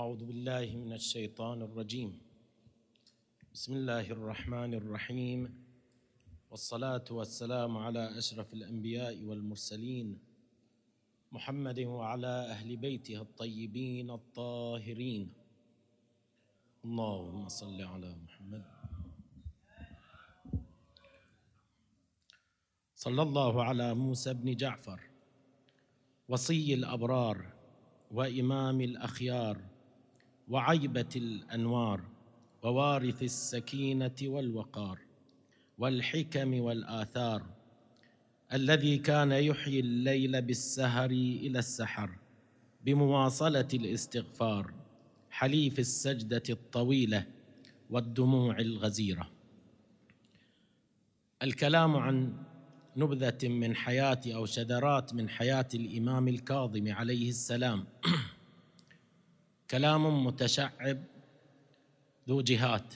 أعوذ بالله من الشيطان الرجيم. بسم الله الرحمن الرحيم. والصلاة والسلام على أشرف الأنبياء والمرسلين محمد وعلى أهل بيته الطيبين الطاهرين. اللهم صل على محمد. صلى الله على موسى بن جعفر وصي الأبرار وإمام الأخيار وعيبة الأنوار ووارث السكينة والوقار والحكم والآثار الذي كان يحيي الليل بالسهر إلى السحر بمواصلة الاستغفار حليف السجدة الطويلة والدموع الغزيرة. الكلام عن نبذة من حياة أو شذرات من حياة الإمام الكاظم عليه السلام كلام متشعب ذو جهات.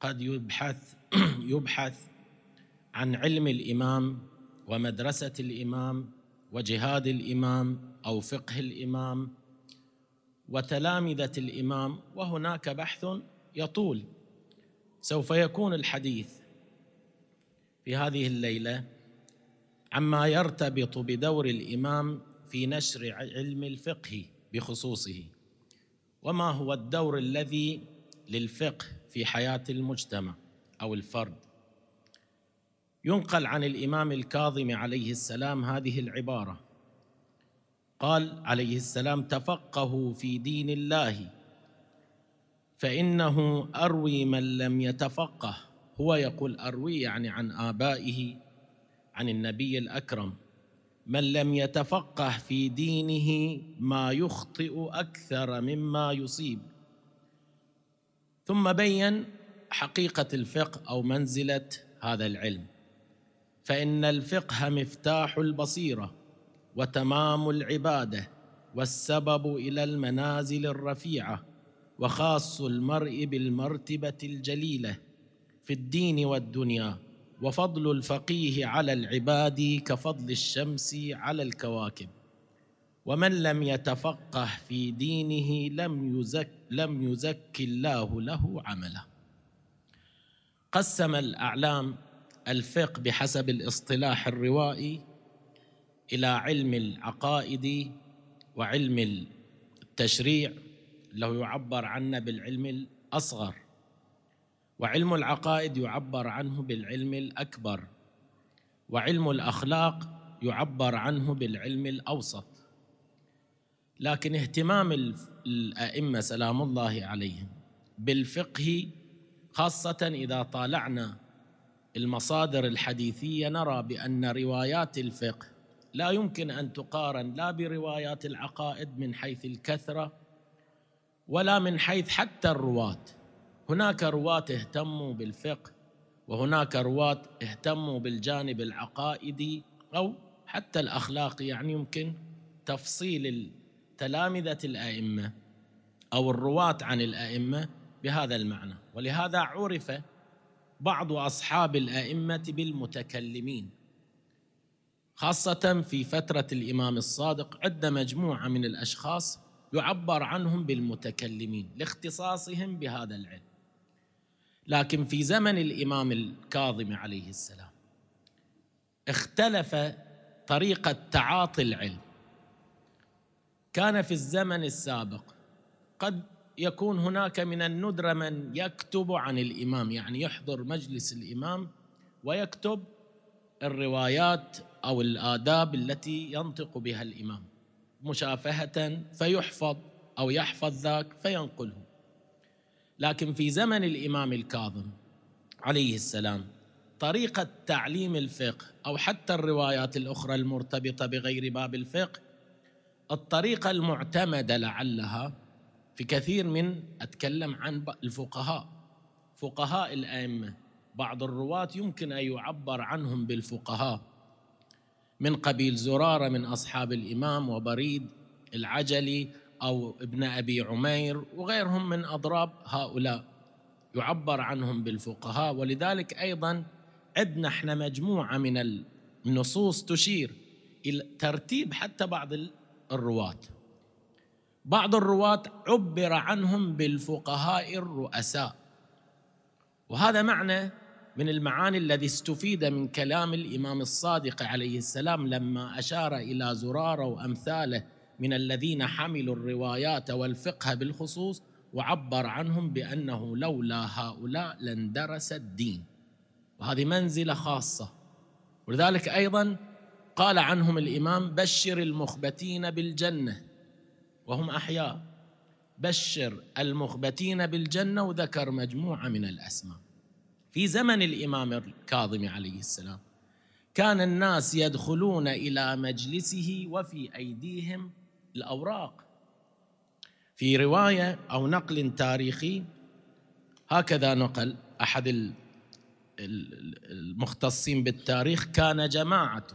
قد يبحث يبحث عن علم الإمام ومدرسة الإمام وجهاد الإمام أو فقه الإمام وتلامذة الإمام وهناك بحث يطول. سوف يكون الحديث في هذه الليلة عما يرتبط بدور الإمام في نشر علم الفقه. بخصوصه. وما هو الدور الذي للفقه في حياة المجتمع أو الفرد؟ ينقل عن الإمام الكاظم عليه السلام هذه العبارة. قال عليه السلام تفقهوا في دين الله فإنه أروي من لم يتفقه. هو يقول أروي يعني عن آبائه عن النبي الأكرم. من لم يتفقه في دينه ما يخطئ أكثر مما يصيب. ثم بين حقيقة الفقه أو منزلة هذا العلم فإن الفقه مفتاح البصيرة وتمام العبادة والسبب إلى المنازل الرفيعة وخاص المرء بالمرتبة الجليلة في الدين والدنيا. وفضل الفقيه على العباد كفضل الشمس على الكواكب. ومن لم يتفقه في دينه لم يزك لم يزك الله له عمله. قسم الأعلام الفقه بحسب الاصطلاح الروائي إلى علم العقائد وعلم التشريع له يعبر عنه بالعلم الأصغر. وعلم العقائد يعبر عنه بالعلم الأكبر وعلم الأخلاق يعبر عنه بالعلم الأوسط. لكن اهتمام الأئمة سلام الله عليهم بالفقه خاصة إذا طالعنا المصادر الحديثية نرى بأن روايات الفقه لا يمكن أن تقارن لا بروايات العقائد من حيث الكثرة ولا من حيث حتى الرواة. هناك رواة اهتموا بالفقه وهناك رواة اهتموا بالجانب العقائدي أو حتى الأخلاقي يعني يمكن تفصيل تلامذة الأئمة أو الرواة عن الأئمة بهذا المعنى. ولهذا عرف بعض أصحاب الأئمة بالمتكلمين خاصة في فترة الإمام الصادق عد مجموعة من الأشخاص يعبر عنهم بالمتكلمين لاختصاصهم بهذا العلم. لكن في زمن الإمام الكاظم عليه السلام اختلف طريقة تعاطي العلم. كان في الزمن السابق قد يكون هناك من الندره من يكتب عن الإمام يعني يحضر مجلس الإمام ويكتب الروايات أو الآداب التي ينطق بها الإمام مشافهة فيحفظ أو يحفظ ذاك فينقله. لكن في زمن الإمام الكاظم عليه السلام طريقة تعليم الفقه أو حتى الروايات الأخرى المرتبطة بغير باب الفقه الطريقة المعتمدة لعلها في كثير من أتكلم عن الفقهاء. فقهاء الأئمة بعض الرواة يمكن أن يعبر عنهم بالفقهاء. من قبيل زرارة من أصحاب الإمام وبريد العجلي أو ابن أبي عمير وغيرهم من أضراب هؤلاء يعبر عنهم بالفقهاء. ولذلك أيضا عندنا إحنا مجموعة من النصوص تشير إلى ترتيب حتى بعض الرواة. بعض الرواة عبر عنهم بالفقهاء الرؤساء. وهذا معنى من المعاني الذي استفيد من كلام الإمام الصادق عليه السلام لما أشار إلى زراره وأمثاله من الذين حملوا الروايات والفقه بالخصوص وعبر عنهم بأنه لولا هؤلاء لاندرس الدين. وهذه منزلة خاصة. ولذلك أيضا قال عنهم الإمام بشر المخبتين بالجنة وهم أحياء. بشر المخبتين بالجنة وذكر مجموعة من الأسماء. في زمن الإمام الكاظم عليه السلام كان الناس يدخلون إلى مجلسه وفي أيديهم الأوراق. في رواية أو نقل تاريخي هكذا نقل أحد المختصين بالتاريخ كان جماعة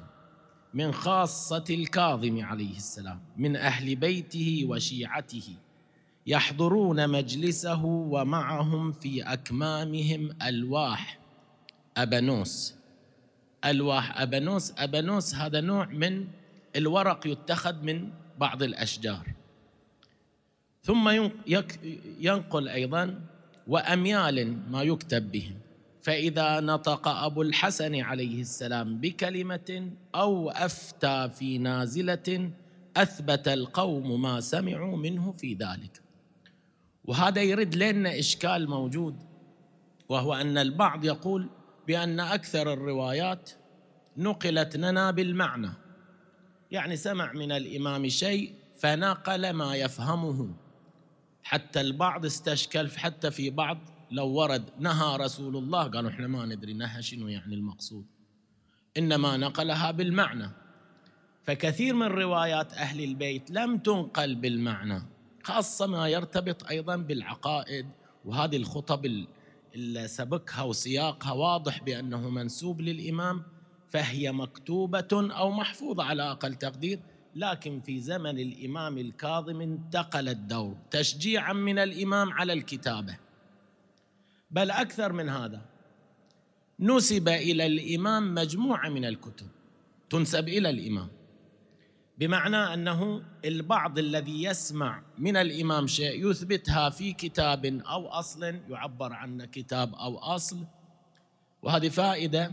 من خاصة الكاظم عليه السلام من أهل بيته وشيعته يحضرون مجلسه ومعهم في أكمامهم ألواح أبانوس. ألواح أبانوس أبانوس هذا نوع من الورق يتخذ من بعض الأشجار. ثم ينقل أيضا وأميال ما يكتب بهم. فإذا نطق أبو الحسن عليه السلام بكلمة أو أفتى في نازلة أثبت القوم ما سمعوا منه في ذلك. وهذا يرد لنا إشكال موجود وهو أن البعض يقول بأن أكثر الروايات نقلت لنا بالمعنى. يعني سمع من الإمام شيء فنقل ما يفهمه. حتى البعض استشكل حتى في بعض لو ورد نهى رسول الله قالوا إحنا ما ندري نهى شنو يعني المقصود. إنما نقلها بالمعنى. فكثير من روايات أهل البيت لم تنقل بالمعنى خاصة ما يرتبط أيضا بالعقائد. وهذه الخطب اللي سبكها وسياقها واضح بأنه منسوب للإمام. فهي مكتوبة أو محفوظة على أقل تقدير لكن في زمن الإمام الكاظم انتقل الدور تشجيعا من الإمام على الكتابة. بل أكثر من هذا نسب إلى الإمام مجموعة من الكتب تنسب إلى الإمام. بمعنى أنه البعض الذي يسمع من الإمام شيء يثبتها في كتاب أو أصل يعبر عنه كتاب أو أصل وهذه فائدة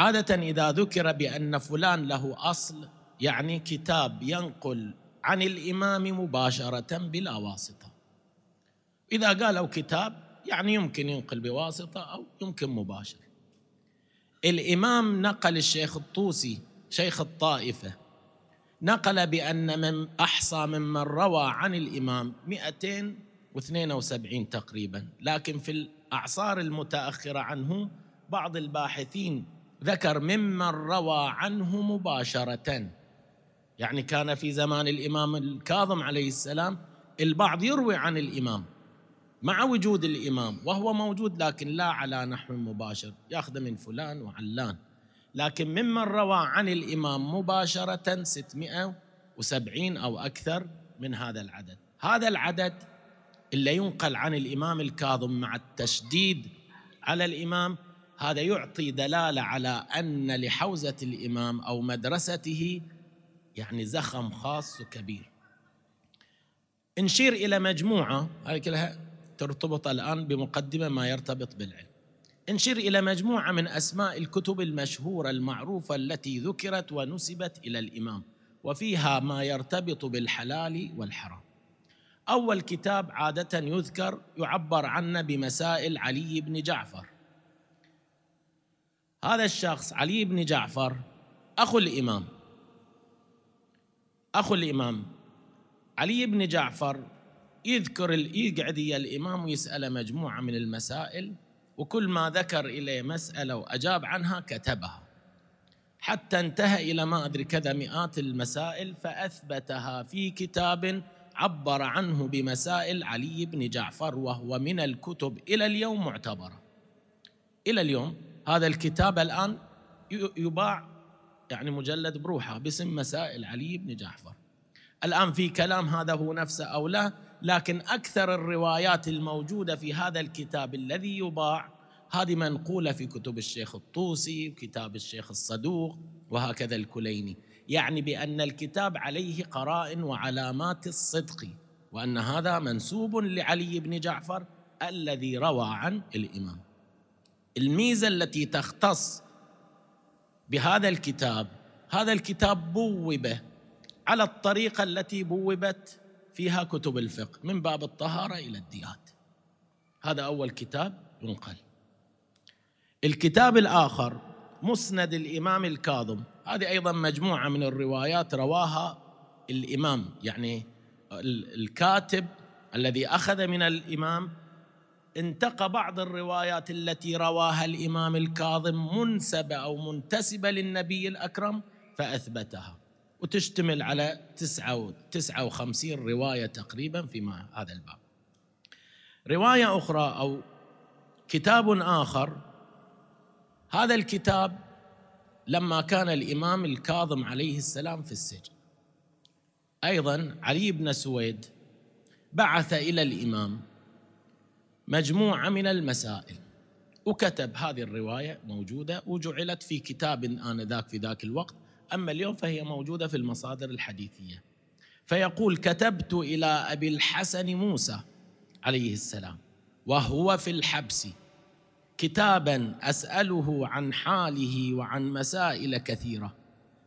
عادة إذا ذكر بأن فلان له أصل يعني كتاب ينقل عن الإمام مباشرة بلا واسطة. إذا قالوا كتاب يعني يمكن ينقل بواسطة أو يمكن مباشر الإمام نقل الشيخ الطوسي شيخ الطائفة نقل بأن من أحصى ممن روى عن الإمام 272 تقريبا. لكن في الأعصار المتأخرة عنه بعض الباحثين ذكر ممن روى عنه مباشرة. يعني كان في زمان الإمام الكاظم عليه السلام البعض يروي عن الإمام مع وجود الإمام وهو موجود لكن لا على نحو مباشر. ياخذ من فلان وعلان. لكن ممن روى عن الإمام مباشرة 670 أو أكثر من هذا العدد. هذا العدد اللي ينقل عن الإمام الكاظم مع التشديد على الإمام هذا يعطي دلالة على أن لحوزة الإمام أو مدرسته يعني زخم خاص وكبير. نشير إلى مجموعة هذه كلها ترتبط الآن بمقدمة ما يرتبط بالعلم. نشير إلى مجموعة من أسماء الكتب المشهورة المعروفة التي ذكرت ونسبت إلى الإمام وفيها ما يرتبط بالحلال والحرام. أول كتاب عادة يذكر يعبر عنه بمسائل علي بن جعفر. هذا الشخص علي بن جعفر أخو الإمام. أخو الإمام. علي بن جعفر يذكر يقعد يا الإمام ويسأل مجموعة من المسائل وكل ما ذكر إليه مسألة وأجاب عنها كتبها. حتى انتهى إلى ما أدري كذا مئات المسائل فأثبتها في كتاب عبر عنه بمسائل علي بن جعفر وهو من الكتب إلى اليوم معتبرة. إلى اليوم هذا الكتاب الآن يباع يعني مجلد بروحه باسم مسائل علي بن جعفر. الآن في كلام هذا هو نفسه أو لا لكن أكثر الروايات الموجودة في هذا الكتاب الذي يباع هذه منقولة في كتب الشيخ الطوسي وكتاب الشيخ الصدوق وهكذا الكليني. يعني بأن الكتاب عليه قرائن وعلامات الصدق وأن هذا منسوب لعلي بن جعفر الذي روى عن الإمام. الميزة التي تختص بهذا الكتاب هذا الكتاب بوب على الطريقة التي بوبت فيها كتب الفقه من باب الطهارة إلى الديات. هذا أول كتاب ينقل. الكتاب الآخر مسند الإمام الكاظم. هذه أيضا مجموعة من الروايات رواها الإمام يعني الكاتب الذي أخذ من الإمام انتقى بعض الروايات التي رواها الإمام الكاظم منسبة أو منتسبة للنبي الأكرم فأثبتها. وتشتمل على تسعة تسعة وخمسين رواية تقريبا في هذا الباب. رواية أخرى أو كتاب آخر هذا الكتاب لما كان الإمام الكاظم عليه السلام في السجن أيضا علي بن سويد بعث إلى الإمام مجموعة من المسائل. وكتب هذه الرواية موجودة وجعلت في كتاب آنذاك في ذاك الوقت أما اليوم فهي موجودة في المصادر الحديثية. فيقول كتبت إلى أبي الحسن موسى عليه السلام وهو في الحبس كتابا أسأله عن حاله وعن مسائل كثيرة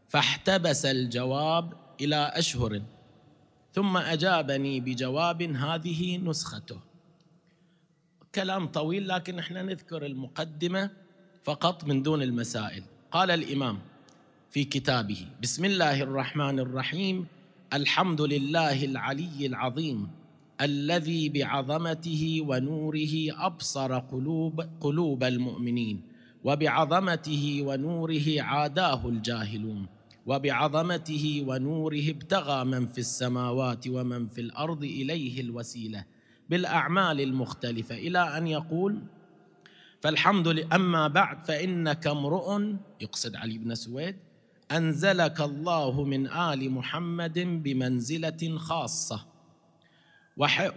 فاحتبس الجواب إلى أشهر ثم أجابني بجواب هذه نسخته. كلام طويل لكن إحنا نذكر المقدمة فقط من دون المسائل. قال الإمام في كتابه بسم الله الرحمن الرحيم الحمد لله العلي العظيم الذي بعظمته ونوره أبصر قلوب قلوب المؤمنين وبعظمته ونوره عاداه الجاهلون وبعظمته ونوره ابتغى من في السماوات ومن في الأرض إليه الوسيلة. بالأعمال المختلفة. إلى أن يقول فالحمد لله أما بعد فإنك امرؤ يقصد علي بن سويد أنزلك الله من آل محمد بمنزلة خاصة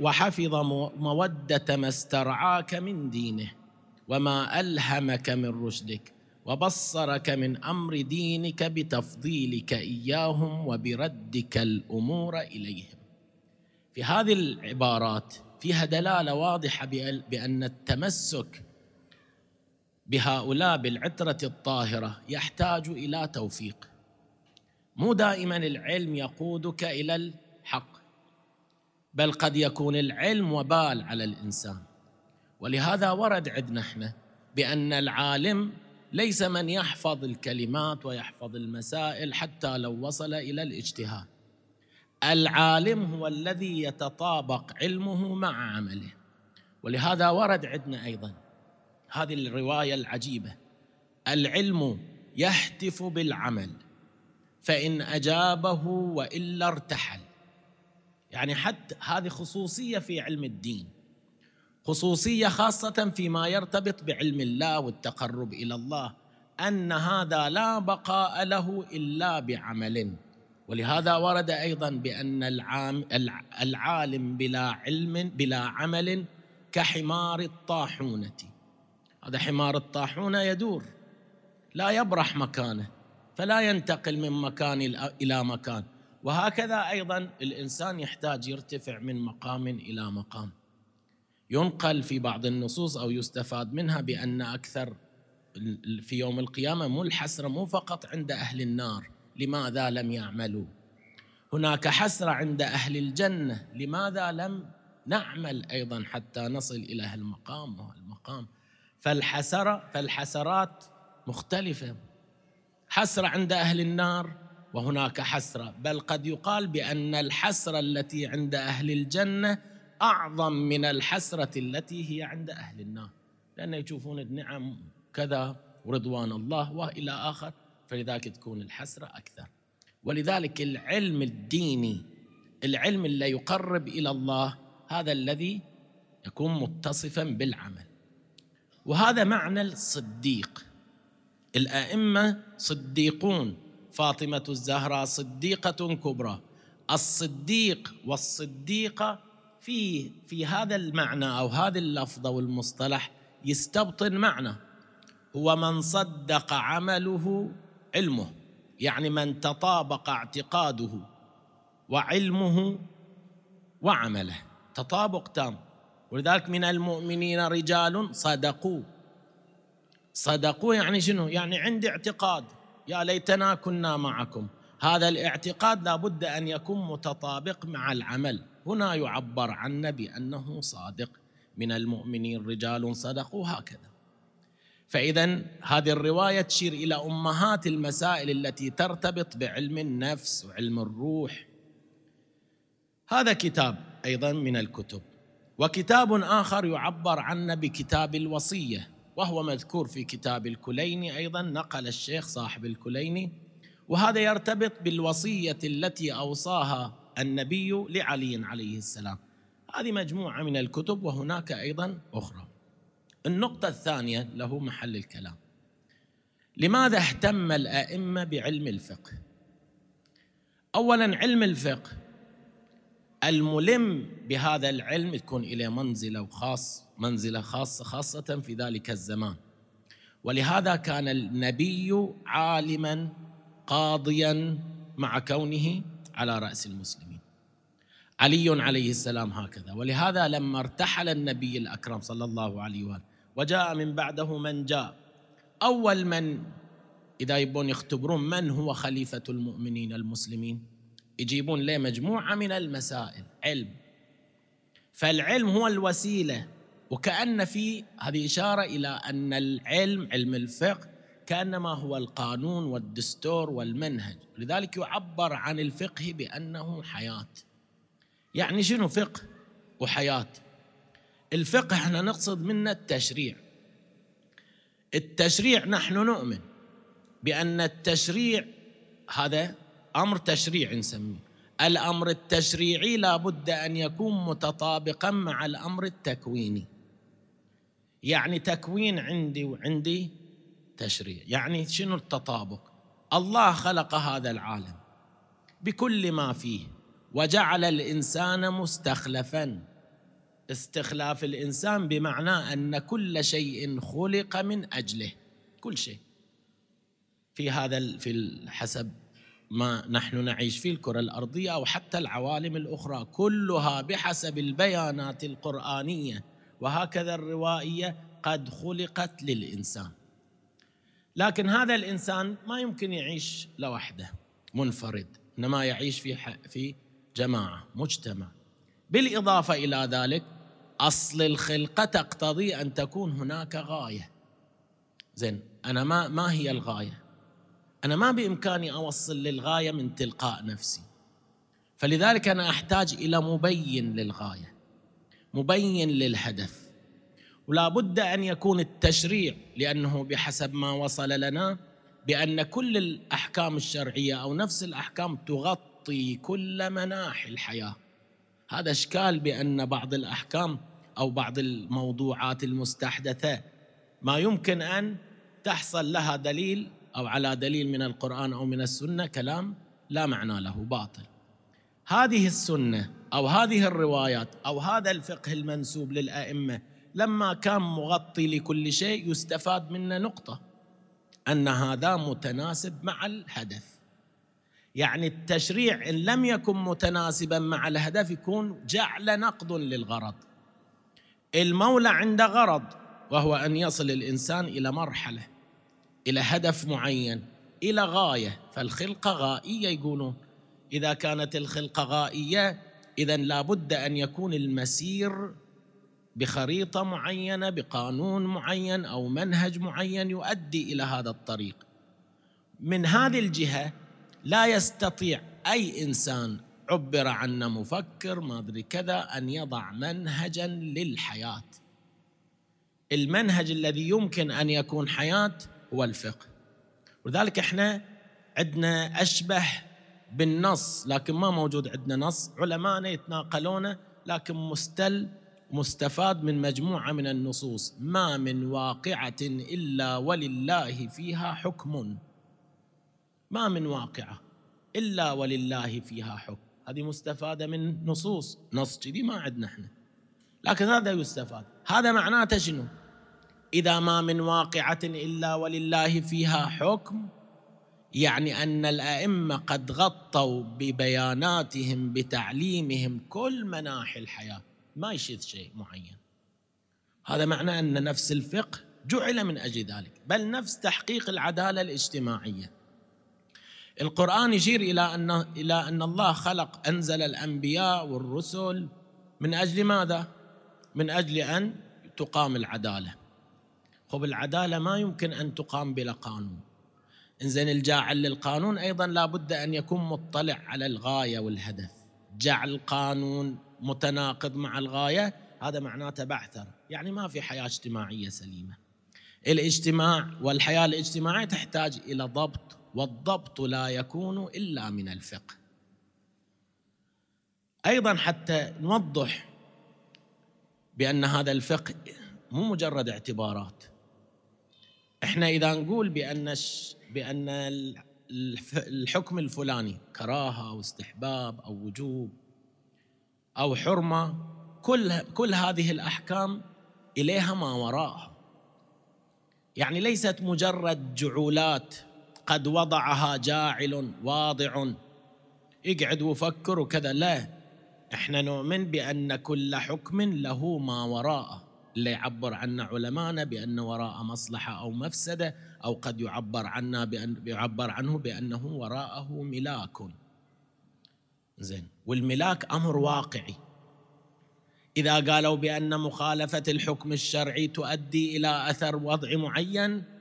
وحفظ مودة ما استرعاك من دينه وما ألهمك من رشدك وبصرك من أمر دينك بتفضيلك إياهم وبردك الأمور إليهم. في هذه العبارات فيها دلالة واضحة بأن التمسك بهؤلاء بالعترة الطاهرة يحتاج إلى توفيق. مو دائما العلم يقودك إلى الحق بل قد يكون العلم وبال على الإنسان. ولهذا ورد عندنا إحنا بأن العالم ليس من يحفظ الكلمات ويحفظ المسائل حتى لو وصل إلى الاجتهاد. العالم هو الذي يتطابق علمه مع عمله. ولهذا ورد عندنا أيضا هذه الرواية العجيبة. العلم يهتف بالعمل فإن أجابه وإلا ارتحل. يعني حتى هذه خصوصية في علم الدين خصوصية خاصة فيما يرتبط بعلم الله والتقرب إلى الله أن هذا لا بقاء له إلا بعمل. ولهذا ورد أيضا بأن العالم بلا علم بلا عمل كحمار الطاحونة. هذا حمار الطاحونة يدور. لا يبرح مكانه فلا ينتقل من مكان إلى مكان. وهكذا أيضا الإنسان يحتاج يرتفع من مقام إلى مقام. ينقل في بعض النصوص أو يستفاد منها بأن أكثر في يوم القيامة مو الحسرة مو فقط عند أهل النار. لماذا لم يعملوا؟ هناك حسرة عند أهل الجنة لماذا لم نعمل أيضا حتى نصل إلى هالمقام وهالمقام فالحسرة فالحسرات مختلفة. حسرة عند أهل النار وهناك حسرة بل قد يقال بأن الحسرة التي عند أهل الجنة أعظم من الحسرة التي هي عند أهل النار. لأن يشوفون النعم كذا ورضوان الله وإلى آخر. فلذلك تكون الحسرة أكثر. ولذلك العلم الديني العلم اللي يقرب إلى الله هذا الذي يكون متصفا بالعمل. وهذا معنى الصديق. الأئمة صديقون. فاطمة الزهراء صديقة كبرى. الصديق والصديقة في في هذا المعنى أو هذا اللفظ أو المصطلح يستبطن معنى. هو من صدق عمله علمه يعني من تطابق اعتقاده وعلمه وعمله. تطابق تام. ولذلك من المؤمنين رجال صدقوا. صدقوا يعني شنو؟ يعني عندي اعتقاد. يا ليتنا كنا معكم. هذا الاعتقاد لابد أن يكون متطابق مع العمل. هنا يعبر عن بانه صادق. من المؤمنين رجال صدقوا هكذا. فاذا هذه الرواية تشير إلى أمهات المسائل التي ترتبط بعلم النفس وعلم الروح. هذا كتاب أيضا من الكتب وكتاب آخر يعبر عنه بكتاب الوصية وهو مذكور في كتاب الكليني أيضا نقل الشيخ صاحب الكليني وهذا يرتبط بالوصية التي أوصاها النبي لعلي عليه السلام. هذه مجموعة من الكتب وهناك أيضا أخرى. النقطة الثانية له محل الكلام. لماذا اهتم الأئمة بعلم الفقه؟ اولا علم الفقه الملم بهذا العلم تكون إلى منزلة وخاص منزلة خاصة خاصة في ذلك الزمان. ولهذا كان النبي عالما قاضيا مع كونه على رأس المسلمين. علي عليه السلام هكذا. ولهذا لما ارتحل النبي الأكرم صلى الله عليه وآله وجاء من بعده من جاء. أول من؟ إذا يبون يختبرون من هو خليفة المؤمنين المسلمين؟ يجيبون له مجموعة من المسائل. علم. فالعلم هو الوسيلة. وكأن في هذه إشارة إلى أن العلم علم الفقه كأنما هو القانون والدستور والمنهج. لذلك يعبر عن الفقه بأنه حياة. يعني شنو فقه وحياة؟ الفقه إحنا نقصد منه التشريع. التشريع نحن نؤمن بأن التشريع هذا أمر تشريع نسميه. الأمر التشريعي لابد أن يكون متطابقا مع الأمر التكويني. يعني تكوين عندي وعندي تشريع. يعني شنو التطابق؟ الله خلق هذا العالم بكل ما فيه وجعل الإنسان مستخلفا. استخلاف الإنسان بمعنى أن كل شيء خلق من أجله كل شيء. في هذا في حسب ما نحن نعيش فيه الكرة الأرضية أو حتى العوالم الأخرى كلها بحسب البيانات القرآنية. وهكذا الروائية قد خلقت للإنسان. لكن هذا الإنسان ما يمكن يعيش لوحده منفرد. إنما يعيش في في جماعة مجتمع. بالإضافة إلى ذلك أصل الخلقة تقتضي أن تكون هناك غاية. زين أنا ما ما هي الغاية؟ أنا ما بإمكاني أوصل للغاية من تلقاء نفسي. فلذلك أنا أحتاج إلى مبين للغاية مبين للهدف. ولا بد أن يكون التشريع لأنه بحسب ما وصل لنا بأن كل الأحكام الشرعية أو نفس الأحكام تغطي كل مناحي الحياة. هذا إشكال بأن بعض الأحكام أو بعض الموضوعات المستحدثة ما يمكن أن تحصل لها دليل أو على دليل من القرآن أو من السنة كلام لا معنى له باطل. هذه السنة أو هذه الروايات أو هذا الفقه المنسوب للأئمة لما كان مغطي لكل شيء يستفاد منه نقطة أن هذا متناسب مع الهدف يعني التشريع إن لم يكن متناسبا مع الهدف يكون جعل نقض للغرض. المولى عنده غرض وهو أن يصل الإنسان إلى مرحلة إلى هدف معين إلى غاية. فالخلقة غائية يقولون. إذا كانت الخلقة غائية اذا لابد أن يكون المسير بخريطة معينة بقانون معين أو منهج معين يؤدي إلى هذا الطريق. من هذه الجهة لا يستطيع أي إنسان عبر عنه مفكر ما أدري كذا أن يضع منهجا للحياة. المنهج الذي يمكن أن يكون حياة هو الفقه. ولذلك إحنا عندنا أشبه بالنص لكن ما موجود عندنا نص. علماءنا يتناقلونه لكن مستل مستفاد من مجموعة من النصوص. ما من واقعة إلا ولله فيها حكم. ما من واقعة إلا ولله فيها حكم. هذه مستفادة من نصوص. نص كذي ما عندنا إحنا. لكن هذا يستفاد. هذا معناته شنو؟ إذا ما من واقعة إلا ولله فيها حكم يعني أن الأئمة قد غطوا ببياناتهم بتعليمهم كل مناحي الحياة. ما يشذ شيء معين. هذا معناه أن نفس الفقه جعل من أجل ذلك. بل نفس تحقيق العدالة الاجتماعية. القرآن يشير إلى ان إلى أن الله خلق أنزل الأنبياء والرسل. من أجل ماذا؟ من أجل أن تقام العدالة. خب العدالة ما يمكن أن تقام بلا قانون. إنزين الجاعل للقانون أيضا لابد أن يكون مطلع على الغاية والهدف. جعل القانون متناقض مع الغاية هذا معناته بعثر. يعني ما في حياة اجتماعية سليمة. الاجتماع والحياة الاجتماعية تحتاج إلى ضبط والضبط لا يكون إلا من الفقه. أيضا حتى نوضح بأن هذا الفقه مو مجرد اعتبارات. إحنا إذا نقول بأن بأن الحكم الفلاني كراهة أو استحباب أو وجوب أو حرمة كل كل هذه الأحكام إليها ما وراءها. يعني ليست مجرد جعولات قد وضعها جاعل واضع. اقعد وفكر وكذا. لا إحنا نؤمن بأن كل حكم له ما وراءه. اللي يعبر عنا علمانا بأن وراء مصلحة أو مفسدة أو قد يعبر عنا بأن يعبر عنه بأنه وراءه ملاك. زين. والملاك أمر واقعي. إذا قالوا بأن مخالفة الحكم الشرعي تؤدي إلى أثر وضعي معين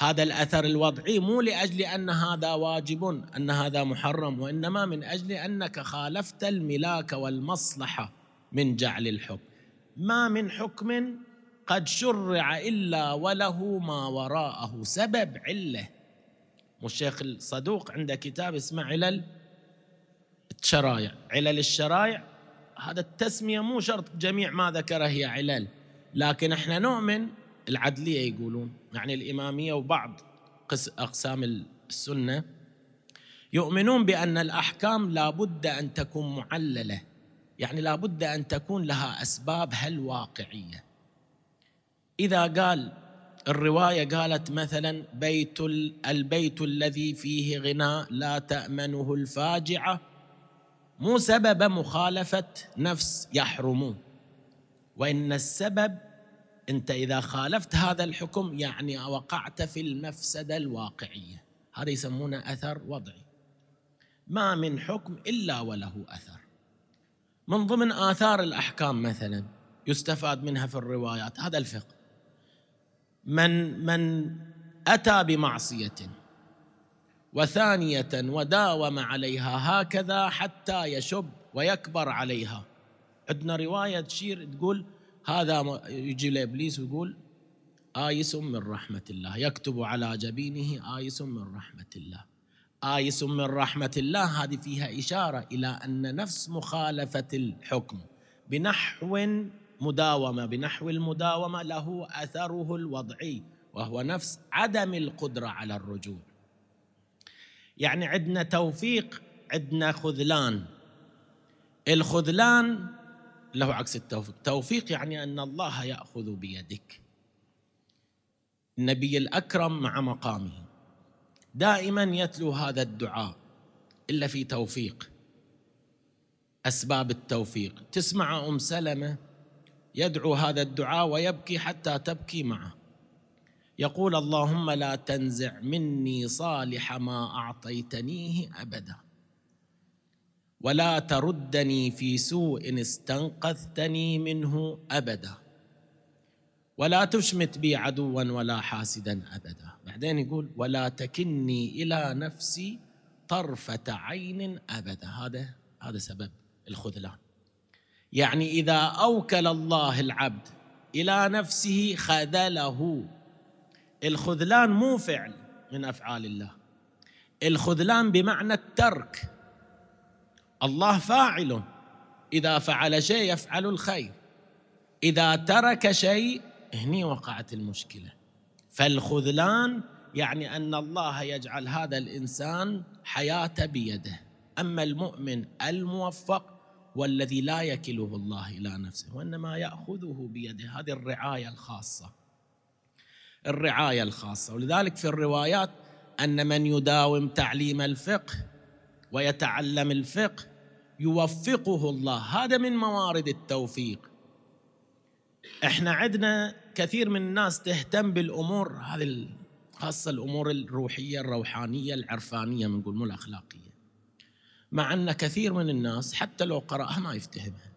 هذا الأثر الوضعي مو لأجل أن هذا واجب أن هذا محرم وإنما من أجل أنك خالفت الملاك والمصلحة من جعل الحكم. ما من حكم قد شرع إلا وله ما وراءه سبب علة. والشيخ الصدوق عنده كتاب اسمه علل الشرايع علل الشرايع هذا التسمية مو شرط جميع ما ذكره هي علل لكن إحنا نؤمن العدلية يقولون يعني الإمامية وبعض أقسام السنة يؤمنون بأن الأحكام لابد أن تكون معللة يعني لابد أن تكون لها اسبابها الواقعيه إذا قال الرواية قالت مثلا بيت البيت الذي فيه غناء لا تأمنه الفاجعة مو سبب مخالفة نفس يحرم وإن السبب انت اذا خالفت هذا الحكم يعني وقعت في المفسده الواقعيه هذا يسمونه اثر وضعي. ما من حكم إلا وله أثر. من ضمن آثار الأحكام مثلا يستفاد منها في الروايات هذا الفقه. من من أتى بمعصية وثانية وداوم عليها هكذا حتى يشب ويكبر عليها. عندنا رواية تشير تقول هذا يجي لإبليس ويقول آيس من رحمة الله. يكتب على جبينه آيس من رحمة الله. آيس من رحمة الله هذه فيها إشارة إلى أن نفس مخالفة الحكم. بنحو مداومة بنحو المداومة له أثره الوضعي وهو نفس عدم القدرة على الرجوع. يعني عندنا توفيق عندنا خذلان. الخذلان له عكس التوفيق. توفيق يعني أن الله يأخذ بيدك. النبي الأكرم مع مقامه. دائما يتلو هذا الدعاء إلا في توفيق. أسباب التوفيق. تسمع أم سلمة يدعو هذا الدعاء ويبكي حتى تبكي معه. يقول اللهم لا تنزع مني صالح ما أعطيتنيه أبدا. ولا تردني في سوء استنقذتني منه أبدا. ولا تشمت بي عدوا ولا حاسدا أبدا. بعدين يقول ولا تكني إلى نفسي طرفة عين أبدا. هذا هذا سبب الخذلان. يعني إذا أوكل الله العبد إلى نفسه خذله. الخذلان مو فعل من أفعال الله. الخذلان بمعنى الترك. الله فاعل. إذا فعل شيء يفعل الخير. إذا ترك شيء هني وقعت المشكلة. فالخذلان يعني أن الله يجعل هذا الإنسان حياته بيده. أما المؤمن الموفق والذي لا يكله الله إلى نفسه وإنما يأخذه بيده. هذه الرعاية الخاصة. الرعاية الخاصة. ولذلك في الروايات أن من يداوم تعليم الفقه ويتعلم الفقه يوفقه الله. هذا من موارد التوفيق. إحنا عندنا كثير من الناس تهتم بالأمور هذه خاصة الأمور الروحية الروحانية العرفانية بنقول مو الاخلاقيه مع أن كثير من الناس حتى لو قرأها ما يفتهمها.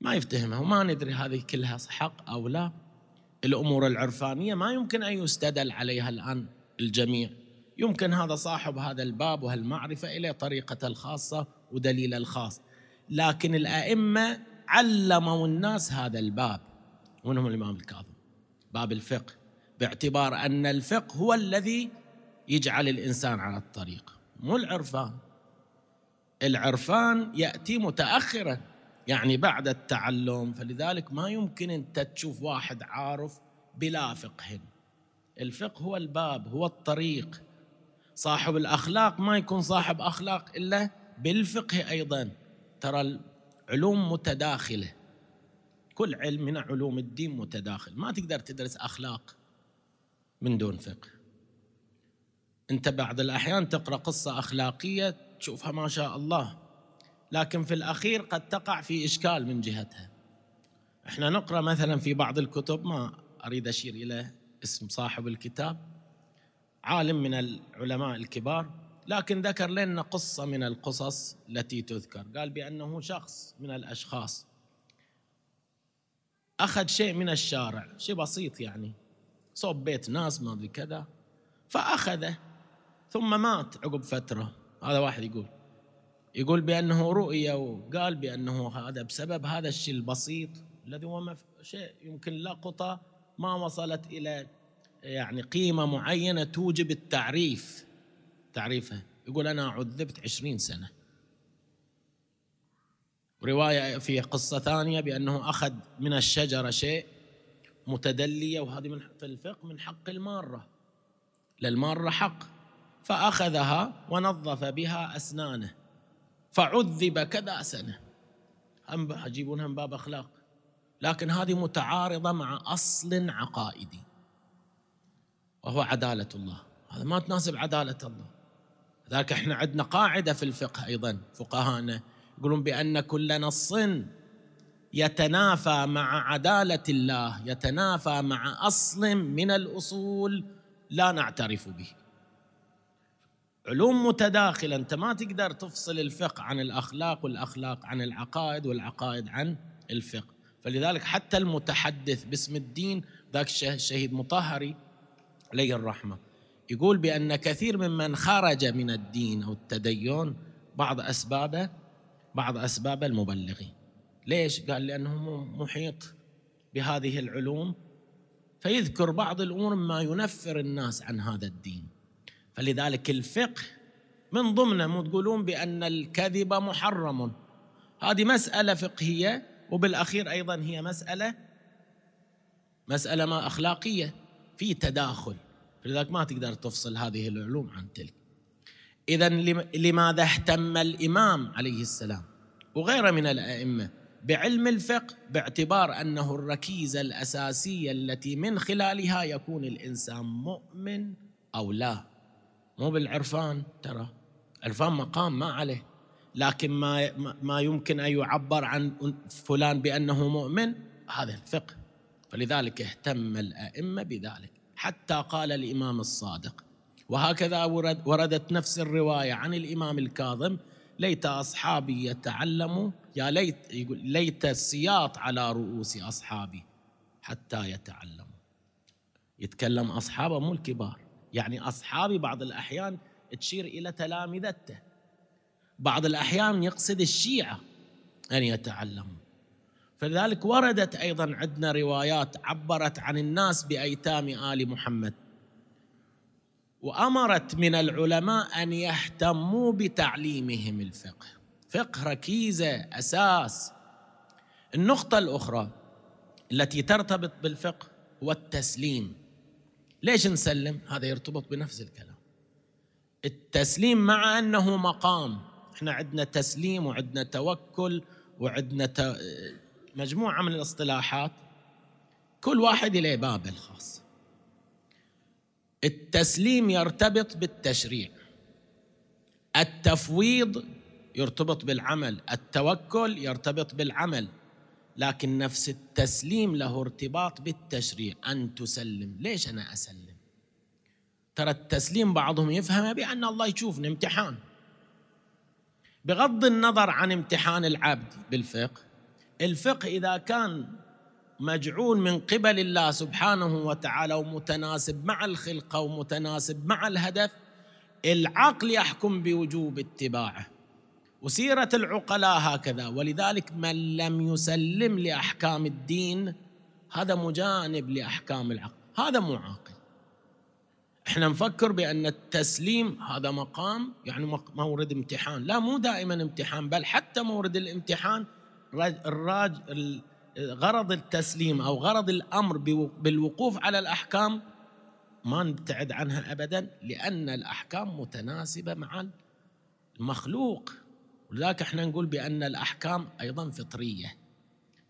ما يفتهمها وما ندري هذه كلها حق أو لا. الأمور العرفانية ما يمكن أن يستدل عليها الآن الجميع. يمكن هذا صاحب هذا الباب وهالمعرفة إلى طريقته الخاصة ودليل الخاص. لكن الأئمة علموا الناس هذا الباب ومنهم الإمام الكاظم. باب الفقه باعتبار أن الفقه هو الذي يجعل الإنسان على الطريق. مو العرفان. العرفان يأتي متاخرا يعني بعد التعلم. فلذلك ما يمكن انت تشوف واحد عارف بلا فقه. الفقه هو الباب هو الطريق. صاحب الأخلاق ما يكون صاحب أخلاق إلا بالفقه أيضا. ترى العلوم متداخلة. كل علم من علوم الدين متداخل. ما تقدر تدرس أخلاق من دون فقه. أنت بعض الأحيان تقرأ قصة أخلاقية تشوفها ما شاء الله لكن في الأخير قد تقع في إشكال من جهتها. إحنا نقرأ مثلا في بعض الكتب ما أريد أشير إلى اسم صاحب الكتاب. عالم من العلماء الكبار لكن ذكر لنا قصة من القصص التي تذكر. قال بأنه شخص من الأشخاص. أخذ شيء من الشارع شيء بسيط يعني. صوب بيت ناس ما أدري كذا. فأخذه ثم مات عقب فترة. هذا واحد يقول. يقول بأنه رؤية وقال بأنه هذا بسبب هذا الشيء البسيط الذي هو شيء يمكن لقطة ما وصلت إلى يعني قيمة معينة توجب التعريف. تعريفها. يقول أنا عذبت عشرين سنة. رواية في قصة ثانية بأنه أخذ من الشجرة شيء متدلية وهذه من في الفقه من حق المارة. للمارة حق. فأخذها ونظف بها أسنانه. فعذب كذا سنة. هم من باب أخلاق. لكن هذه متعارضة مع أصل عقائدي. وهو عدالة الله. هذا ما تناسب عدالة الله. ذاك إحنا عندنا قاعدة في الفقه أيضا فقهانا يقولون بأن كل نص يتنافى مع عدالة الله يتنافى مع أصل من الأصول لا نعترف به. علوم متداخلة أنت ما تقدر تفصل الفقه عن الأخلاق والأخلاق عن العقائد والعقائد عن الفقه. فلذلك حتى المتحدث باسم الدين ذاك الشهيد مطهري عليه الرحمة. يقول بأن كثير ممن خرج من الدين أو التدين بعض أسبابه بعض أسباب المبلغين. ليش؟ قال لأنه محيط بهذه العلوم. فيذكر بعض الأمور ما ينفر الناس عن هذا الدين. فلذلك الفقه من ضمنه مو تقولون بأن الكذب محرم. هذه مسألة فقهية وبالأخير أيضا هي مسألة مسألة ما أخلاقية. في تداخل. فلذلك ما تقدر تفصل هذه العلوم عن تلك. إذا لماذا اهتم الإمام عليه السلام وغيره من الأئمة؟ بعلم الفقه باعتبار أنه الركيزة الأساسية التي من خلالها يكون الإنسان مؤمن أو لا. مو بالعرفان ترى. عرفان مقام ما عليه. لكن ما ما يمكن أن يعبر عن فلان بأنه مؤمن هذا الفقه. فلذلك اهتم الأئمة بذلك. حتى قال الإمام الصادق وهكذا ورد وردت نفس الرواية عن الإمام الكاظم ليت أصحابي يتعلموا يا ليت يقول ليت السياط على رؤوس أصحابي حتى يتعلموا. يتكلم أصحابه مو الكبار. يعني أصحابي بعض الأحيان تشير إلى تلامذته. بعض الأحيان يقصد الشيعة أن يتعلموا. فلذلك وردت أيضا عندنا روايات عبرت عن الناس بأيتام آل محمد. وأمرت من العلماء أن يهتموا بتعليمهم الفقه. فقه ركيزة أساس. النقطة الأخرى التي ترتبط بالفقه هو التسليم. ليش نسلم؟ هذا يرتبط بنفس الكلام. التسليم مع أنه مقام. إحنا عندنا تسليم وعندنا توكل وعندنا مجموعة من الاصطلاحات كل واحد له بابه الخاص. التسليم يرتبط بالتشريع. التفويض يرتبط بالعمل. التوكل يرتبط بالعمل. لكن نفس التسليم له ارتباط بالتشريع. أن تسلم. ليش أنا أسلم؟ ترى التسليم بعضهم يفهم بأن الله يشوفني امتحان. بغض النظر عن امتحان العبد بالفقه الفقه إذا كان مجعول من قبل الله سبحانه وتعالى ومتناسب مع الخلقه ومتناسب مع الهدف العقل يحكم بوجوب اتباعه. وسيرة العقلاء هكذا. ولذلك من لم يسلم لأحكام الدين هذا مجانب لأحكام العقل. هذا مو عاقل. إحنا نفكر بأن التسليم هذا مقام يعني مورد امتحان. لا مو دائما امتحان بل حتى مورد الامتحان الراج غرض التسليم أو غرض الأمر بالوقوف على الأحكام ما نبتعد عنها ابدا لأن الأحكام متناسبة مع المخلوق. ولذلك إحنا نقول بأن الأحكام أيضا فطرية.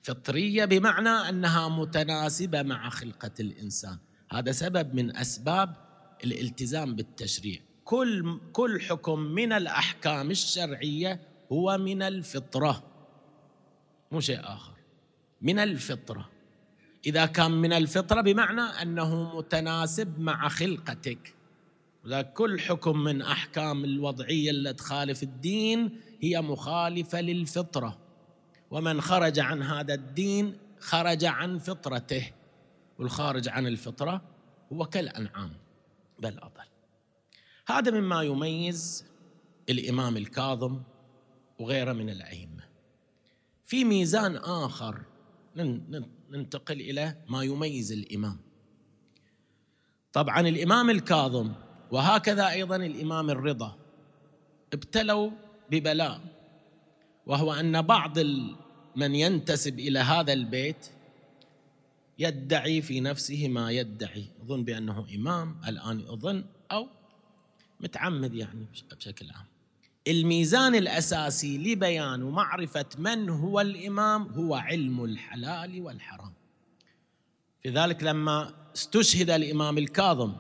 فطرية بمعنى أنها متناسبة مع خلقة الإنسان. هذا سبب من أسباب الالتزام بالتشريع. كل كل حكم من الأحكام الشرعية هو من الفطرة. مو شيء آخر. من الفطرة. إذا كان من الفطرة بمعنى أنه متناسب مع خلقتك. وذلك كل حكم من أحكام الوضعية اللي تخالف الدين هي مخالفة للفطرة. ومن خرج عن هذا الدين خرج عن فطرته. والخارج عن الفطرة هو كالأنعام بل أضل. هذا مما يميز الإمام الكاظم وغيره من الأئمة. في ميزان آخر. ننتقل إلى ما يميز الإمام. طبعا الإمام الكاظم وهكذا أيضا الإمام الرضا ابتلوا ببلاء وهو أن بعض من ينتسب إلى هذا البيت يدعي في نفسه ما يدعي. يظن بأنه إمام الآن يظن أو متعمد يعني بشكل عام. الميزان الأساسي لبيان ومعرفه من هو الإمام هو علم الحلال والحرام. في ذلك لما استشهد الإمام الكاظم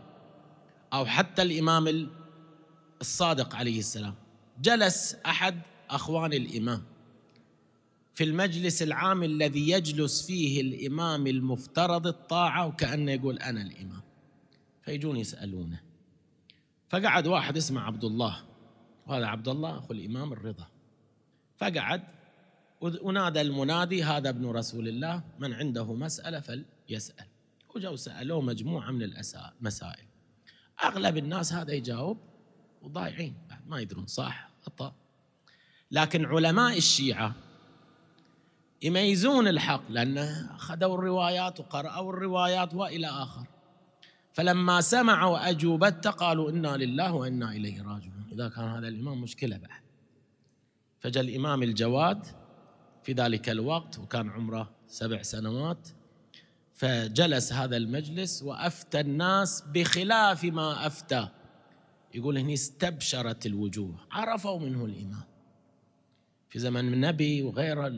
أو حتى الإمام الصادق عليه السلام جلس أحد أخوان الإمام في المجلس العام الذي يجلس فيه الإمام المفترض الطاعة وكأنه يقول أنا الإمام. فيجون يسألونه. فقعد واحد اسمه عبد الله. وهذا عبد الله أخو الإمام الرضا. فقعد ونادى المنادي هذا ابن رسول الله من عنده مسألة فليسأل. وجوا سألوه مجموعة من المسائل أغلب الناس هذا يجاوب وضايعين ما يدرون صح خطأ. لكن علماء الشيعة يميزون الحق لأن أخذوا الروايات وقرأوا الروايات وإلى آخر. فلما سمعوا أجوبته قالوا إنا لله وإنا إليه راجعون. إذا كان هذا الإمام مشكلة بعد. فجاء الإمام الجواد في ذلك الوقت وكان عمره سبع سنوات فجلس هذا المجلس وأفتى الناس بخلاف ما أفتى. يقول هني استبشرت الوجوه عرفوا منه الإمام. في زمن النبي وغيره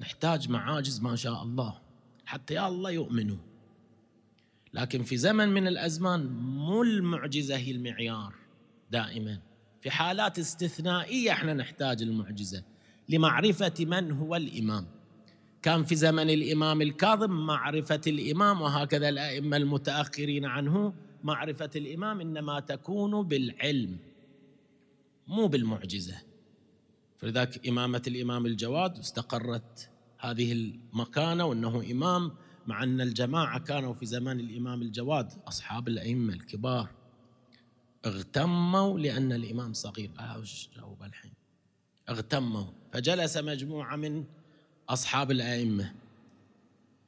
نحتاج معاجز ما شاء الله حتى يا الله يؤمنوا. لكن في زمن من الأزمان مو المعجزة هي المعيار دائما. في حالات استثنائية إحنا نحتاج المعجزة لمعرفة من هو الإمام. كان في زمن الإمام الكاظم معرفة الإمام وهكذا الأئمة المتأخرين عنه معرفة الإمام إنما تكون بالعلم مو بالمعجزة. فلذلك إمامة الإمام الجواد استقرت هذه المكانة وأنه إمام مع أن الجماعة كانوا في زمان الإمام الجواد أصحاب الأئمة الكبار اغتموا لأن الإمام صغير. آه جاوب الحين؟ اغتموا. فجلس مجموعة من أصحاب الأئمة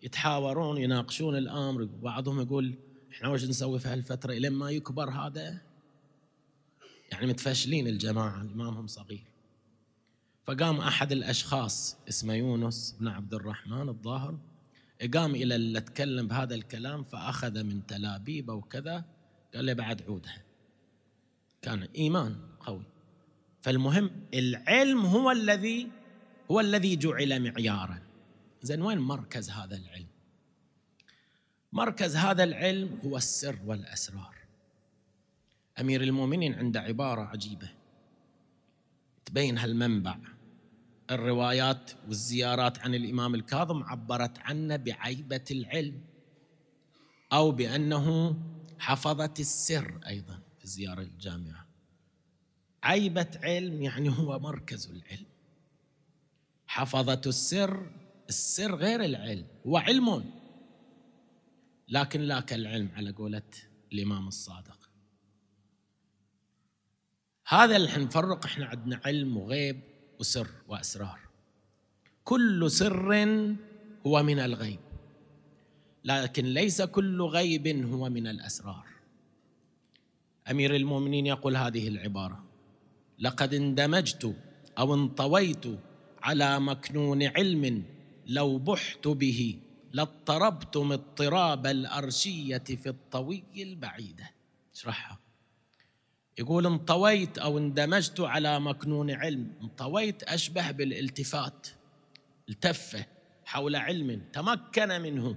يتحاورون يناقشون الأمر. بعضهم يقول إحنا وش نسوي في هالفترة؟ لين ما يكبر هذا؟ يعني متفشلين الجماعة إمامهم صغير. فقام أحد الأشخاص اسمه يونس بن عبد الرحمن الظاهر قام إلى اللي تكلم بهذا الكلام فأخذ من تلابيبه وكذا قال له بعد عودها. كان إيمان قوي. فالمهم العلم هو الذي هو الذي جعل معيارا. زين وين مركز هذا العلم؟ مركز هذا العلم هو السر والأسرار. أمير المؤمنين عنده عبارة عجيبة. تبين هالمنبع. الروايات والزيارات عن الإمام الكاظم عبرت عنه بعيبة العلم أو بأنه حفظه السر أيضا في الزياره الجامعة. عيبة علم يعني هو مركز العلم. حفظه السر السر غير العلم هو علم. لكن لا كالعلم على قولة الإمام الصادق. هذا اللي نفرق إحنا عندنا علم وغيب. وسر وأسرار. كل سر هو من الغيب لكن ليس كل غيب هو من الأسرار. أمير المؤمنين يقول هذه العبارة لقد اندمجت أو انطويت على مكنون علم لو بحت به لاضطربتم اضطراب الأرشية في الطوي البعيدة. اشرحها. يقول انطويت أو اندمجت على مكنون علم. انطويت أشبه بالالتفات. التفة حول علم تمكن منه.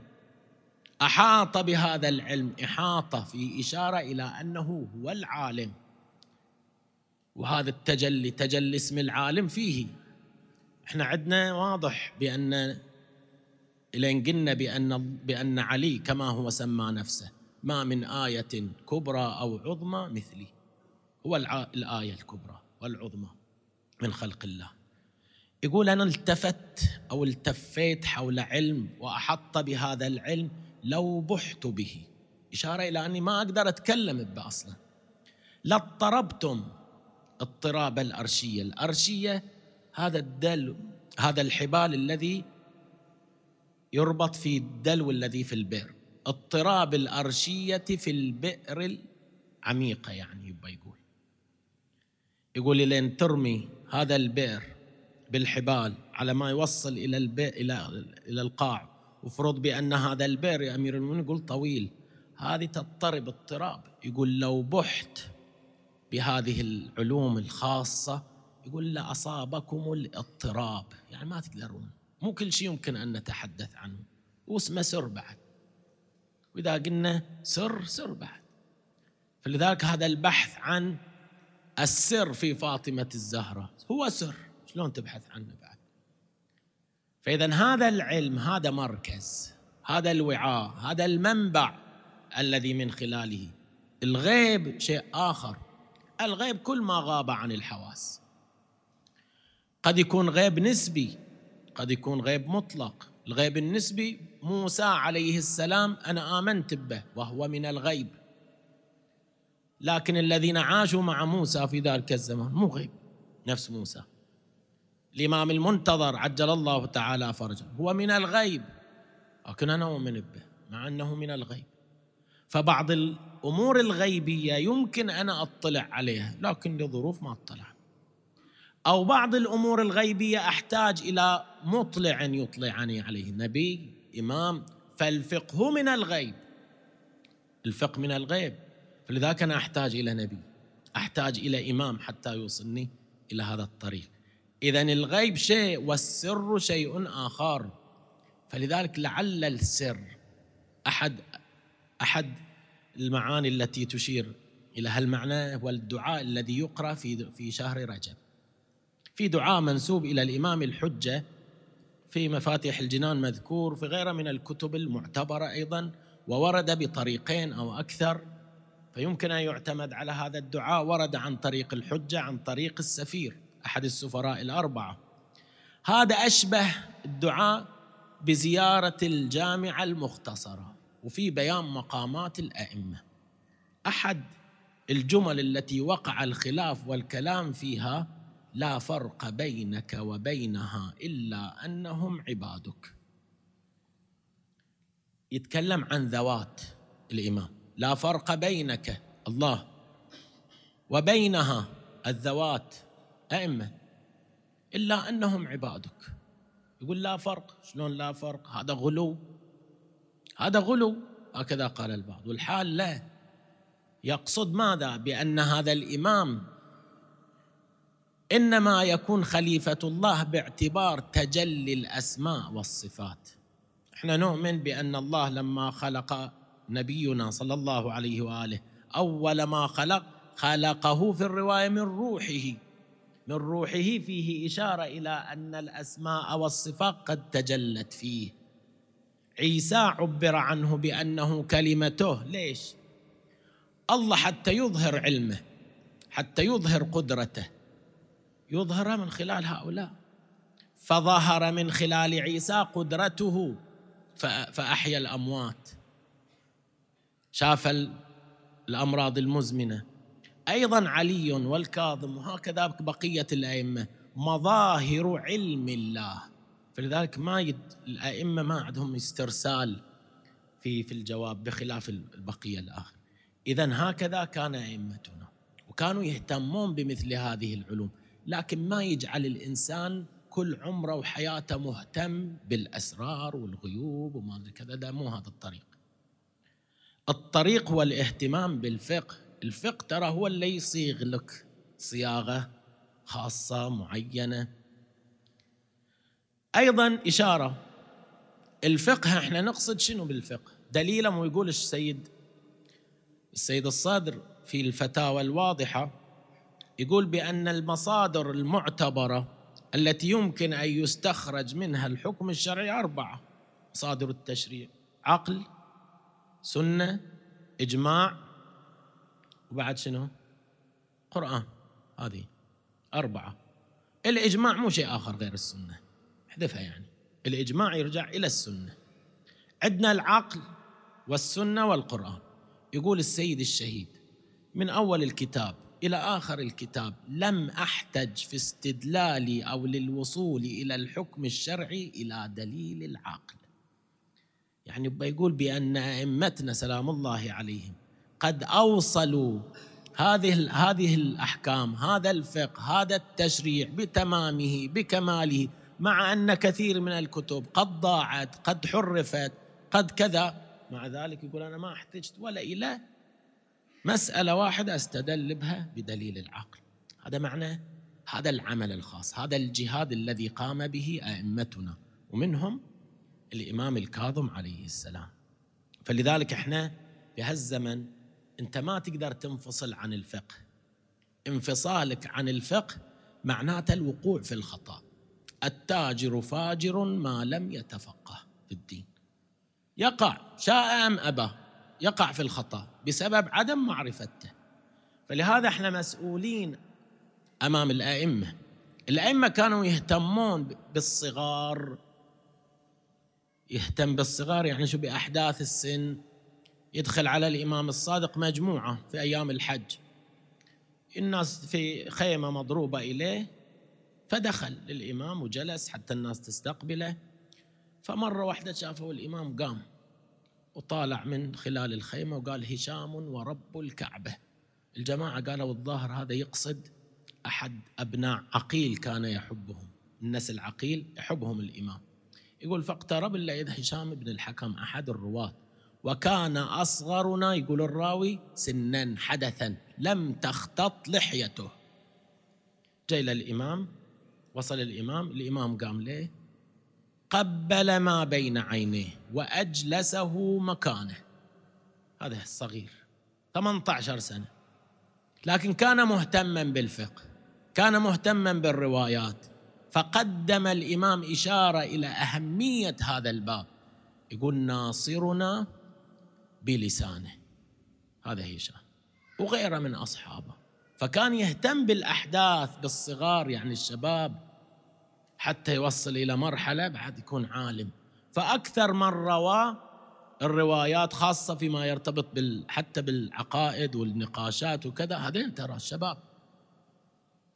أحاط بهذا العلم. إحاطة في إشارة إلى أنه هو العالم. وهذا التجلي تجلي اسم العالم فيه. إحنا عندنا واضح بأن لين قلنا بأن بأن علي كما هو سمى نفسه. ما من آية كبرى أو عظمى مثلي. هو الآية الكبرى والعظمى من خلق الله. يقول أنا التفت أو التفيت حول علم وأحط بهذا العلم لو بحت به. إشارة إلى أني ما أقدر أتكلم به أصلا. لاضطربتم اضطراب الأرشية. الأرشية هذا الدل هذا الحبال الذي يربط في الدلو الذي في البئر. اضطراب الأرشية في البئر العميقة يعني يبقى يقول لين ترمي هذا البئر بالحبال على ما يوصل إلى البئر إلى إلى القاع. وفرض بأن هذا البئر يا أمير المؤمنين يقول طويل. هذه تضطرب اضطراب. يقول لو بحت بهذه العلوم الخاصة يقول لأصابكم الاضطراب. يعني ما تقدرون. مو كل شيء يمكن أن نتحدث عنه. واسمه سر بعد. وإذا قلنا سر سر بعد. فلذلك هذا البحث عن السر في فاطمة الزهرة. هو سر. شلون تبحث عنه بعد؟ فإذا هذا العلم هذا مركز هذا الوعاء هذا المنبع الذي من خلاله. الغيب شيء آخر. الغيب كل ما غاب عن الحواس. قد يكون غيب نسبي قد يكون غيب مطلق. الغيب النسبي موسى عليه السلام أنا آمنت به وهو من الغيب. لكن الذين عاشوا مع موسى في ذلك الزمان مو غيب نفس موسى. الإمام المنتظر عجل الله تعالى فرجه هو من الغيب لكن أنا أؤمن به مع أنه من الغيب. فبعض الأمور الغيبية يمكن أنا أطلع عليها لكن لظروف ما أطلع. أو بعض الأمور الغيبية أحتاج إلى مطلع يطلعني عليه. نبي إمام فالفقه من الغيب. الفقه من الغيب. فلذلك أنا أحتاج إلى نبي أحتاج إلى إمام حتى يوصلني إلى هذا الطريق. إذا الغيب شيء والسر شيء آخر. فلذلك لعل السر أحد أحد المعاني التي تشير إلى هالمعنى هو الدعاء الذي يقرأ في في شهر رجب. في دعاء منسوب إلى الإمام الحجة في مفاتيح الجنان مذكور في غيره من الكتب المعتبرة أيضا وورد بطريقين أو أكثر. فيمكن أن يعتمد على هذا الدعاء ورد عن طريق الحجة عن طريق السفير أحد السفراء الأربعة. هذا أشبه الدعاء بزيارة الجامعة المختصرة وفي بيان مقامات الأئمة. أحد الجمل التي وقع الخلاف والكلام فيها لا فرق بينك وبينها إلا أنهم عبادك. يتكلم عن ذوات الإمام. لا فرق بينك الله وبينها الذوات أئمة إلا أنهم عبادك. يقول لا فرق. شلون لا فرق؟ هذا غلو. هذا غلو. هكذا قال البعض. والحال لا. يقصد ماذا؟ بأن هذا الإمام إنما يكون خليفة الله باعتبار تجلي الأسماء والصفات. إحنا نؤمن بأن الله لما خلق نبينا صلى الله عليه وآله. أول ما خلق خلقه في الرواية من روحه. من روحه فيه إشارة إلى أن الأسماء والصفات قد تجلت فيه. عيسى عبر عنه بأنه كلمته. ليش؟ الله حتى يظهر علمه حتى يظهر قدرته. يظهر من خلال هؤلاء. فظهر من خلال عيسى قدرته. فأحيا الأموات. شاف الأمراض المزمنة. أيضا علي والكاظم وهكذا بقية الأئمة. مظاهر علم الله. فلذلك ما يد الأئمة ما عندهم استرسال في في الجواب بخلاف البقية الآخر. إذا هكذا كان أئمتنا. وكانوا يهتمون بمثل هذه العلوم. لكن ما يجعل الإنسان كل عمره وحياته مهتم بالأسرار والغيوب وما كذا. ده مو هذا الطريق. الطريق هو الاهتمام بالفقه. الفقه ترى هو اللي يصيغ لك صياغة خاصة معينة. أيضا إشارة. الفقه إحنا نقصد شنو بالفقه؟ دليلا ويقول السيد السيد الصادر في الفتاوى الواضحة يقول بأن المصادر المعتبرة التي يمكن أن يستخرج منها الحكم الشرعي أربعة مصادر التشريع عقل سنة إجماع وبعد شنو؟ قرآن. هذه أربعة. الإجماع مو شيء آخر غير السنة. احذفها يعني. الإجماع يرجع إلى السنة. عندنا العقل والسنة والقرآن. يقول السيد الشهيد من أول الكتاب إلى آخر الكتاب لم أحتج في استدلالي أو للوصول إلى الحكم الشرعي إلى دليل العقل. يعني بيقول بأن أئمتنا سلام الله عليهم قد أوصلوا هذه هذه الأحكام هذا الفقه هذا التشريع بتمامه بكماله مع أن كثير من الكتب قد ضاعت قد حرفت قد كذا. مع ذلك يقول أنا ما احتجت ولا إلى مسألة واحدة أستدل بها بدليل العقل. هذا معنى هذا العمل الخاص هذا الجهاد الذي قام به أئمتنا ومنهم الإمام الكاظم عليه السلام. فلذلك إحنا في هالزمن أنت ما تقدر تنفصل عن الفقه. انفصالك عن الفقه معناته الوقوع في الخطأ. التاجر فاجر ما لم يتفقه في الدين. يقع شاء أم أبى يقع في الخطأ بسبب عدم معرفته. فلهذا إحنا مسؤولين أمام الأئمة. الأئمة كانوا يهتمون بالصغار يهتم بالصغار يعني شو بأحداث السن. يدخل على الإمام الصادق مجموعة في أيام الحج. الناس في خيمة مضروبة إليه فدخل للإمام وجلس حتى الناس تستقبله. فمرة واحدة شافه الإمام قام وطالع من خلال الخيمة وقال هشام ورب الكعبة. الجماعة قالوا الظاهر هذا يقصد أحد أبناء عقيل كان يحبهم. النسل عقيل يحبهم الإمام. يقول فاقترب إلا هشام بن الحكم أحد الرواة. وكان أصغرنا يقول الراوي سنا حدثا لم تختط لحيته. جاي للإمام وصل الإمام الإمام قام ليه؟ قبل ما بين عينيه وأجلسه مكانه. هذا الصغير 18 سنة. لكن كان مهتما بالفقه كان مهتما بالروايات. فقدم الإمام إشارة إلى أهمية هذا الباب. يقول ناصرنا بلسانه. هذا هشام وغيره من أصحابه. فكان يهتم بالأحداث بالصغار يعني الشباب حتى يوصل إلى مرحلة بعد يكون عالم. فأكثر من روى الروايات خاصة فيما يرتبط بال حتى بالعقائد والنقاشات وكذا. هذين ترى الشباب.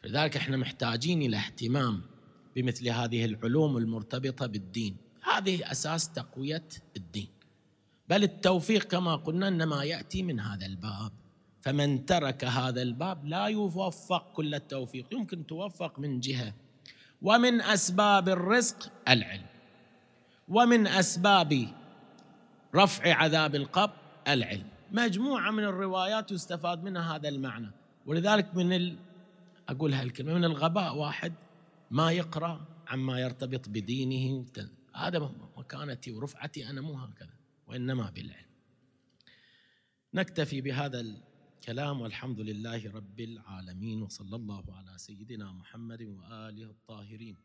لذلك إحنا محتاجين إلى اهتمام بمثل هذه العلوم المرتبطة بالدين. هذه أساس تقوية الدين. بل التوفيق كما قلنا إنما يأتي من هذا الباب. فمن ترك هذا الباب لا يوفق كل التوفيق يمكن توفق من جهة. ومن أسباب الرزق العلم. ومن أسباب رفع عذاب القبر العلم. مجموعة من الروايات يستفاد منها هذا المعنى. ولذلك من ال... أقول هالكلمه من الغباء واحد ما يقرأ عما يرتبط بدينه. هذا مكانتي ورفعتي أنا مو هكذا وإنما بالعلم. نكتفي بهذا كلام والحمد لله رب العالمين وصلى الله على سيدنا محمد وآله الطاهرين.